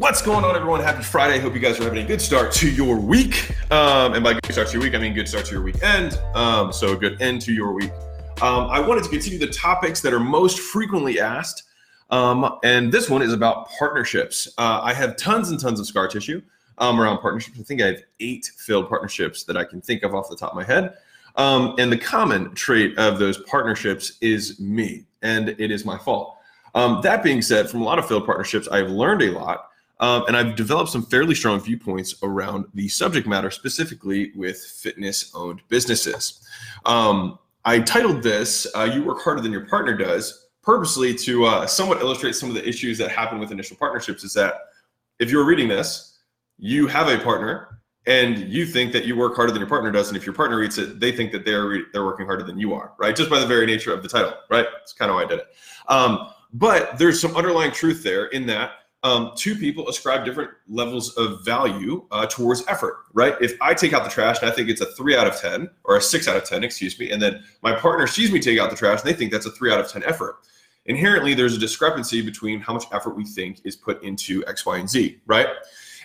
What's going on, everyone? Happy Friday. Hope you guys are having a good start to your week. Um, and by good start to your week, I mean good start to your weekend. Um, so, a good end to your week. Um, I wanted to continue the topics that are most frequently asked. Um, and this one is about partnerships. Uh, I have tons and tons of scar tissue um, around partnerships. I think I have eight failed partnerships that I can think of off the top of my head. Um, and the common trait of those partnerships is me, and it is my fault. that being said, from a lot of failed partnerships, I've learned a lot. Um, and I've developed some fairly strong viewpoints around the subject matter, specifically with fitness owned businesses. Um, I titled this, uh, You Work Harder Than Your Partner Does, purposely to uh, somewhat illustrate some of the issues that happen with initial partnerships. Is that if you're reading this, you have a partner and you think that you work harder than your partner does and if your partner reads it they think that they're re- they're working harder than you are right just by the very nature of the title right that's kind of why i did it um, but there's some underlying truth there in that um, two people ascribe different levels of value uh, towards effort, right? If I take out the trash and I think it's a three out of 10 or a six out of 10, excuse me, and then my partner sees me take out the trash and they think that's a three out of 10 effort. Inherently, there's a discrepancy between how much effort we think is put into X, Y, and Z, right?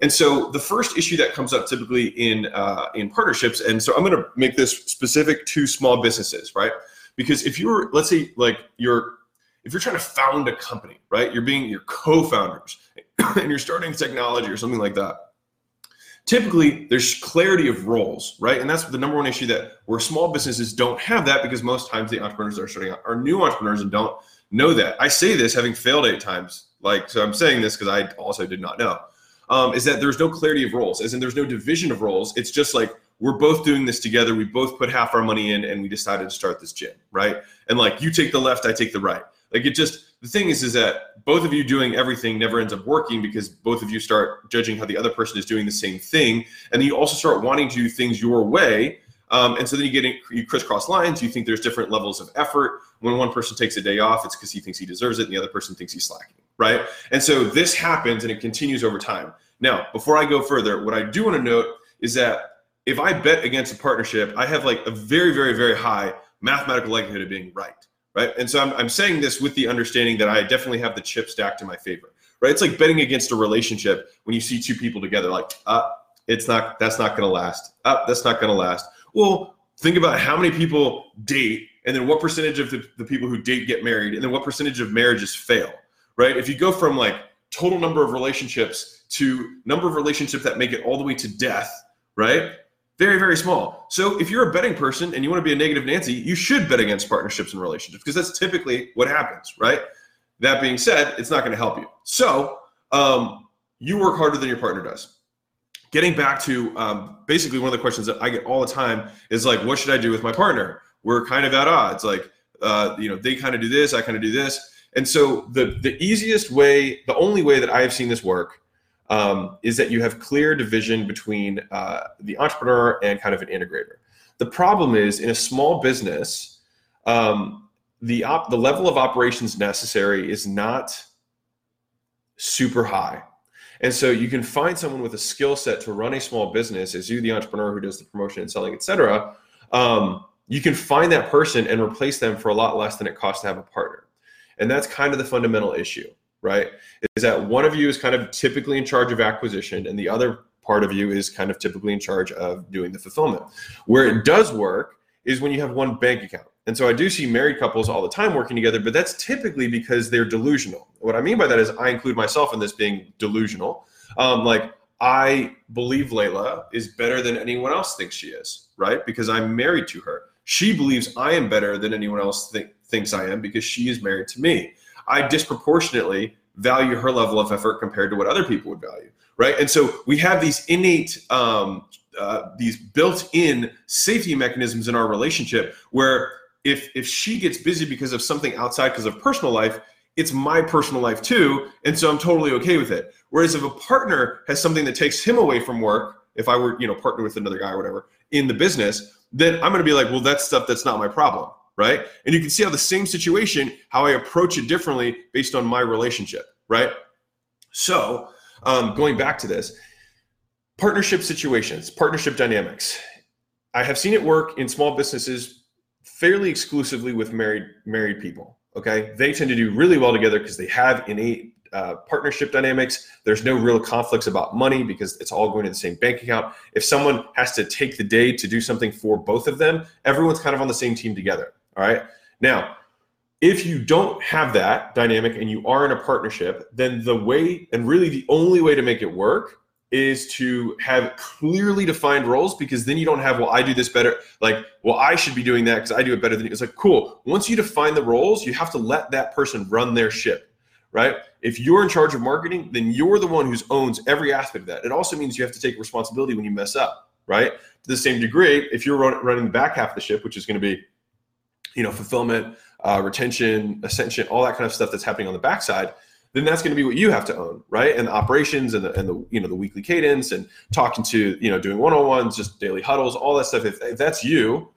And so the first issue that comes up typically in uh, in partnerships, and so I'm going to make this specific to small businesses, right? Because if you're, let's say, like you're if you're trying to found a company, right? You're being your co-founders and you're starting technology or something like that. Typically, there's clarity of roles, right? And that's the number one issue that where small businesses don't have that because most times the entrepreneurs that are starting out are new entrepreneurs and don't know that. I say this having failed eight times. Like, so I'm saying this because I also did not know. Um, is that there's no clarity of roles, as in there's no division of roles. It's just like we're both doing this together. We both put half our money in and we decided to start this gym, right? And like you take the left, I take the right. Like it just the thing is is that both of you doing everything never ends up working because both of you start judging how the other person is doing the same thing, and then you also start wanting to do things your way. Um, and so then you get in, you crisscross lines. You think there's different levels of effort. When one person takes a day off, it's because he thinks he deserves it, and the other person thinks he's slacking, right? And so this happens, and it continues over time. Now, before I go further, what I do want to note is that if I bet against a partnership, I have like a very, very, very high mathematical likelihood of being right right? And so I'm, I'm saying this with the understanding that I definitely have the chip stacked in my favor, right? It's like betting against a relationship when you see two people together, like, uh, it's not, that's not going to last. Uh, that's not going to last. Well, think about how many people date and then what percentage of the, the people who date get married and then what percentage of marriages fail, right? If you go from like total number of relationships to number of relationships that make it all the way to death, right? Very, very small. So if you're a betting person and you want to be a negative Nancy, you should bet against partnerships and relationships because that's typically what happens, right? That being said, it's not going to help you. So um, you work harder than your partner does. Getting back to um, basically one of the questions that I get all the time is like, what should I do with my partner? We're kind of at odds. Like, uh, you know, they kind of do this, I kind of do this. And so the the easiest way, the only way that I have seen this work um, is that you have clear division between uh, the entrepreneur and kind of an integrator. The problem is in a small business, um, the op- the level of operations necessary is not super high. And so you can find someone with a skill set to run a small business as you, the entrepreneur who does the promotion and selling, et cetera. Um, you can find that person and replace them for a lot less than it costs to have a partner. And that's kind of the fundamental issue right? Is that one of you is kind of typically in charge of acquisition and the other part of you is kind of typically in charge of doing the fulfillment. Where it does work is when you have one bank account. And so I do see married couples all the time working together, but that's typically because they're delusional. What I mean by that is I include myself in this being delusional. Um, like I believe Leila is better than anyone else thinks she is, right? Because I'm married to her. She believes I am better than anyone else th- thinks I am because she is married to me. I disproportionately value her level of effort compared to what other people would value, right? And so we have these innate, um, uh, these built-in safety mechanisms in our relationship where if if she gets busy because of something outside because of personal life, it's my personal life too, and so I'm totally okay with it. Whereas if a partner has something that takes him away from work, if I were you know partner with another guy or whatever in the business, then I'm going to be like, well, that's stuff that's not my problem right? And you can see how the same situation, how I approach it differently based on my relationship, right? So, um, going back to this, partnership situations, partnership dynamics. I have seen it work in small businesses fairly exclusively with married married people. Okay, they tend to do really well together because they have innate uh, partnership dynamics. There's no real conflicts about money because it's all going to the same bank account. If someone has to take the day to do something for both of them, everyone's kind of on the same team together. All right. Now, if you don't have that dynamic and you are in a partnership, then the way and really the only way to make it work is to have clearly defined roles because then you don't have well i do this better like well i should be doing that because i do it better than you. It's like cool. Once you define the roles you have to let that person run their ship right? If you're in charge of marketing then you're the one who owns every aspect of that. It also means you have to take responsibility when you mess up right? To the same degree if you're running the back half of the ship which is going to be you know fulfillment uh, retention ascension all that kind of stuff that's happening on the backside then that's going to be what you have to own, right? And the operations and the, and the you know the weekly cadence and talking to you know doing one on ones, just daily huddles, all that stuff. If, if that's you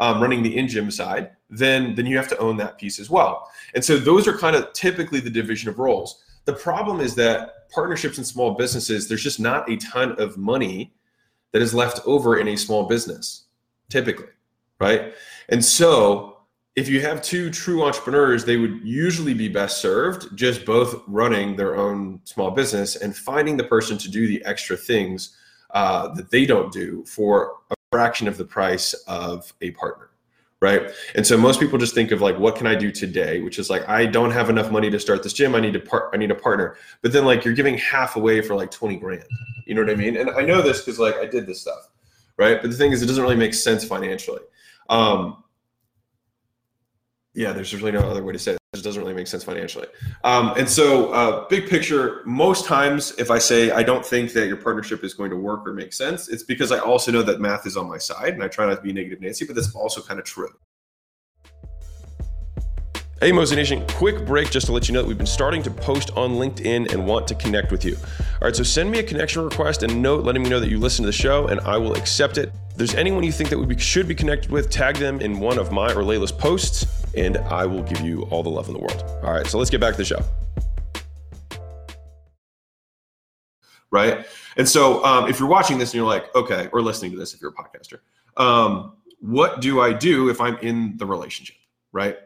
um, running the in gym side, then then you have to own that piece as well. And so those are kind of typically the division of roles. The problem is that partnerships and small businesses, there's just not a ton of money that is left over in a small business, typically, right? And so if you have two true entrepreneurs, they would usually be best served just both running their own small business and finding the person to do the extra things uh, that they don't do for a fraction of the price of a partner. Right. And so most people just think of like, what can I do today? Which is like, I don't have enough money to start this gym. I need to part, I need a partner. But then like you're giving half away for like 20 grand. You know what I mean? And I know this because like I did this stuff. Right. But the thing is, it doesn't really make sense financially. Um, yeah, there's really no other way to say it. It doesn't really make sense financially. Um, and so, uh, big picture, most times if I say I don't think that your partnership is going to work or make sense, it's because I also know that math is on my side and I try not to be negative Nancy, but that's also kind of true. Hey, Mozi Nation, quick break just to let you know that we've been starting to post on LinkedIn and want to connect with you. All right, so send me a connection request and note letting me know that you listen to the show, and I will accept it. If there's anyone you think that we should be connected with, tag them in one of my or Leila's posts, and I will give you all the love in the world. All right, so let's get back to the show. Right? And so um, if you're watching this and you're like, okay, or listening to this if you're a podcaster, um, what do I do if I'm in the relationship? Right?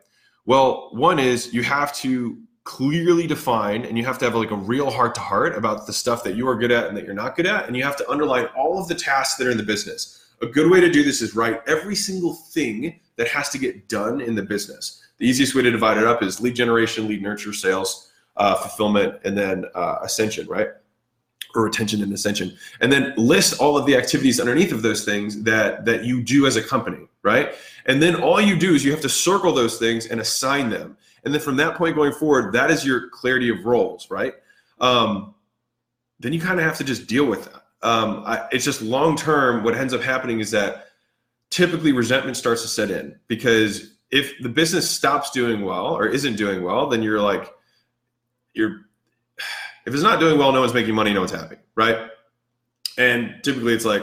Well, one is you have to clearly define and you have to have like a real heart to heart about the stuff that you are good at and that you're not good at. And you have to underline all of the tasks that are in the business. A good way to do this is write every single thing that has to get done in the business. The easiest way to divide it up is lead generation, lead nurture, sales, uh, fulfillment, and then uh, ascension, right? Or retention and ascension, and then list all of the activities underneath of those things that that you do as a company, right? And then all you do is you have to circle those things and assign them. And then from that point going forward, that is your clarity of roles, right? Um, then you kind of have to just deal with that. Um, I, it's just long term. What ends up happening is that typically resentment starts to set in because if the business stops doing well or isn't doing well, then you're like, you're, if it's not doing well, no one's making money, no one's happy, right? And typically it's like,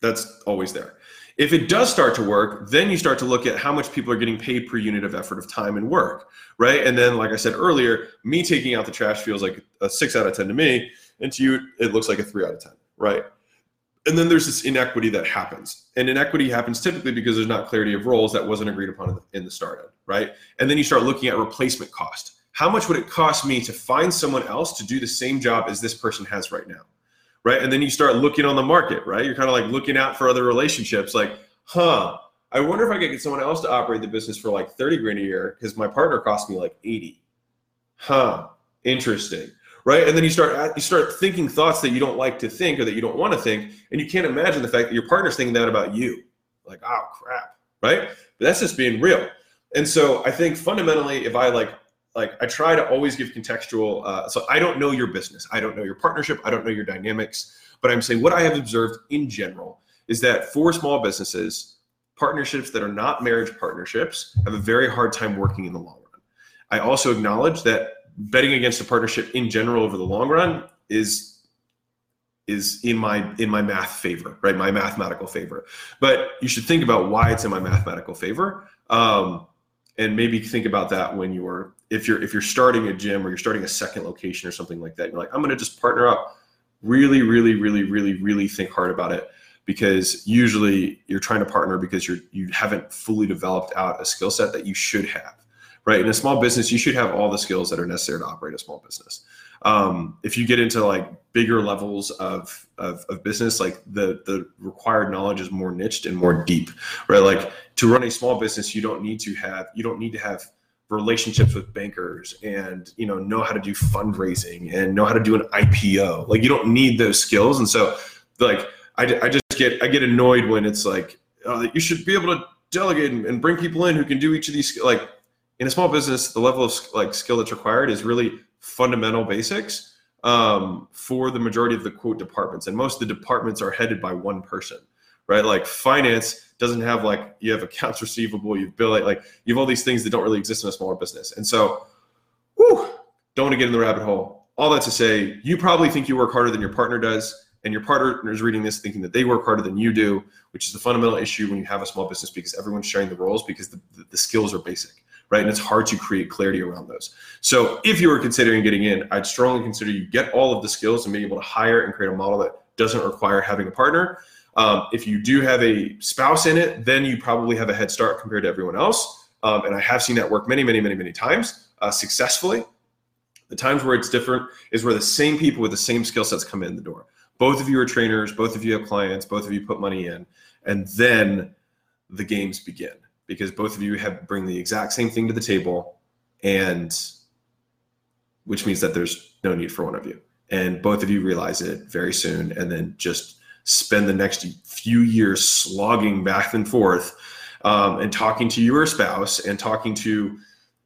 that's always there. If it does start to work, then you start to look at how much people are getting paid per unit of effort of time and work, right? And then, like I said earlier, me taking out the trash feels like a six out of 10 to me. And to you, it looks like a three out of 10, right? And then there's this inequity that happens. And inequity happens typically because there's not clarity of roles that wasn't agreed upon in the start right? And then you start looking at replacement cost. How much would it cost me to find someone else to do the same job as this person has right now? Right? And then you start looking on the market, right? You're kind of like looking out for other relationships, like, huh, I wonder if I could get someone else to operate the business for like 30 grand a year because my partner cost me like 80. Huh, interesting. Right. And then you start you start thinking thoughts that you don't like to think or that you don't want to think. And you can't imagine the fact that your partner's thinking that about you. Like, oh crap. Right. But that's just being real. And so I think fundamentally, if I like like I try to always give contextual. Uh, so I don't know your business, I don't know your partnership, I don't know your dynamics, but I'm saying what I have observed in general is that for small businesses, partnerships that are not marriage partnerships have a very hard time working in the long run. I also acknowledge that betting against a partnership in general over the long run is is in my in my math favor, right? My mathematical favor. But you should think about why it's in my mathematical favor. Um, and maybe think about that when you're if you're if you're starting a gym or you're starting a second location or something like that you're like i'm going to just partner up. Really really really really really think hard about it because usually you're trying to partner because you're you haven't fully developed out a skill set that you should have right? In a small business you should have all the skills that are necessary to operate a small business. Um, if you get into like bigger levels of, of, of business, like the the required knowledge is more niched and more deep, right? Like to run a small business, you don't need to have you don't need to have relationships with bankers and you know know how to do fundraising and know how to do an IPO. Like you don't need those skills, and so like I, I just get I get annoyed when it's like uh, you should be able to delegate and, and bring people in who can do each of these like in a small business the level of like skill that's required is really fundamental basics um, for the majority of the quote departments. And most of the departments are headed by one person right like finance doesn't have like you have accounts receivable you bill it like you have all these things that don't really exist in a smaller business and so whew, don't want to get in the rabbit hole all that to say you probably think you work harder than your partner does and your partner is reading this thinking that they work harder than you do, which is the fundamental issue when you have a small business because everyone's sharing the roles because the, the, skills are basic, right? And it's hard to create clarity around those. So if you were considering getting in, I'd strongly consider you get all of the skills and being able to hire and create a model that doesn't require having a partner. Um, if you do have a spouse in it, then you probably have a head start compared to everyone else. Um, and I have seen that work many, many, many, many times uh, successfully. The times where it's different is where the same people with the same skill sets come in the door both of you are trainers both of you have clients both of you put money in and then the games begin because both of you have bring the exact same thing to the table and which means that there's no need for one of you and both of you realize it very soon and then just spend the next few years slogging back and forth um, and talking to your spouse and talking to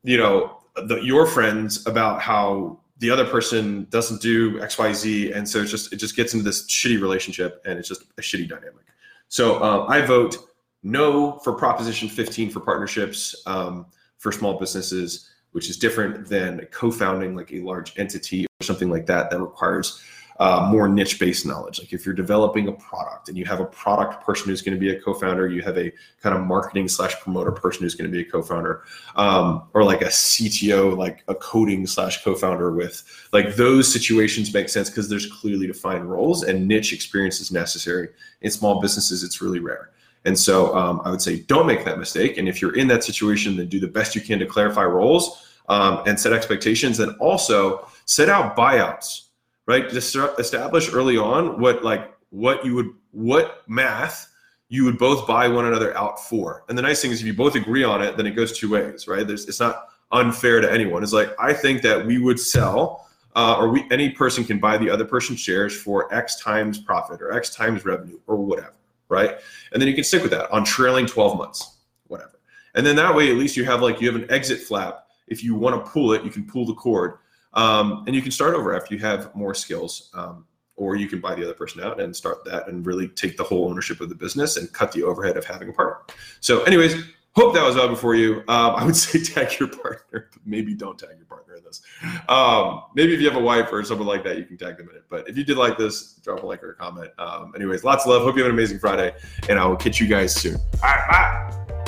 you know the, your friends about how the other person doesn't do X, Y, Z, and so it's just it just gets into this shitty relationship, and it's just a shitty dynamic. So um, I vote no for Proposition 15 for partnerships um, for small businesses, which is different than co-founding like a large entity or something like that that requires uh, more niche based knowledge. Like if you're developing a product and you have a product person who's going to be a co-founder, you have a kind of marketing slash promoter person who's going to be a co-founder, um, or like a CTO, like a coding slash co-founder with like those situations make sense because there's clearly defined roles and niche experience is necessary. In small businesses, it's really rare. And so um, I would say don't make that mistake. And if you're in that situation, then do the best you can to clarify roles um, and set expectations. And also set out buyouts right? Just establish early on what like what you would what math you would both buy one another out for. And the nice thing is if you both agree on it, then it goes two ways, right? There's it's not unfair to anyone. It's like I think that we would sell uh, or we any person can buy the other person's shares for X times profit or X times revenue or whatever, right? And then you can stick with that on trailing 12 months, whatever. And then that way, at least you have like you have an exit flap. If you want to pull it, you can pull the cord um, and you can start over after you have more skills. Um, or you can buy the other person out and start that and really take the whole ownership of the business and cut the overhead of having a partner. So, anyways, hope that was valuable for you. Um, I would say tag your partner, but maybe don't tag your partner in this. Um, maybe if you have a wife or someone like that, you can tag them in it. But if you did like this, drop a like or a comment. Um, anyways, lots of love. Hope you have an amazing Friday, and I will catch you guys soon. All right, bye.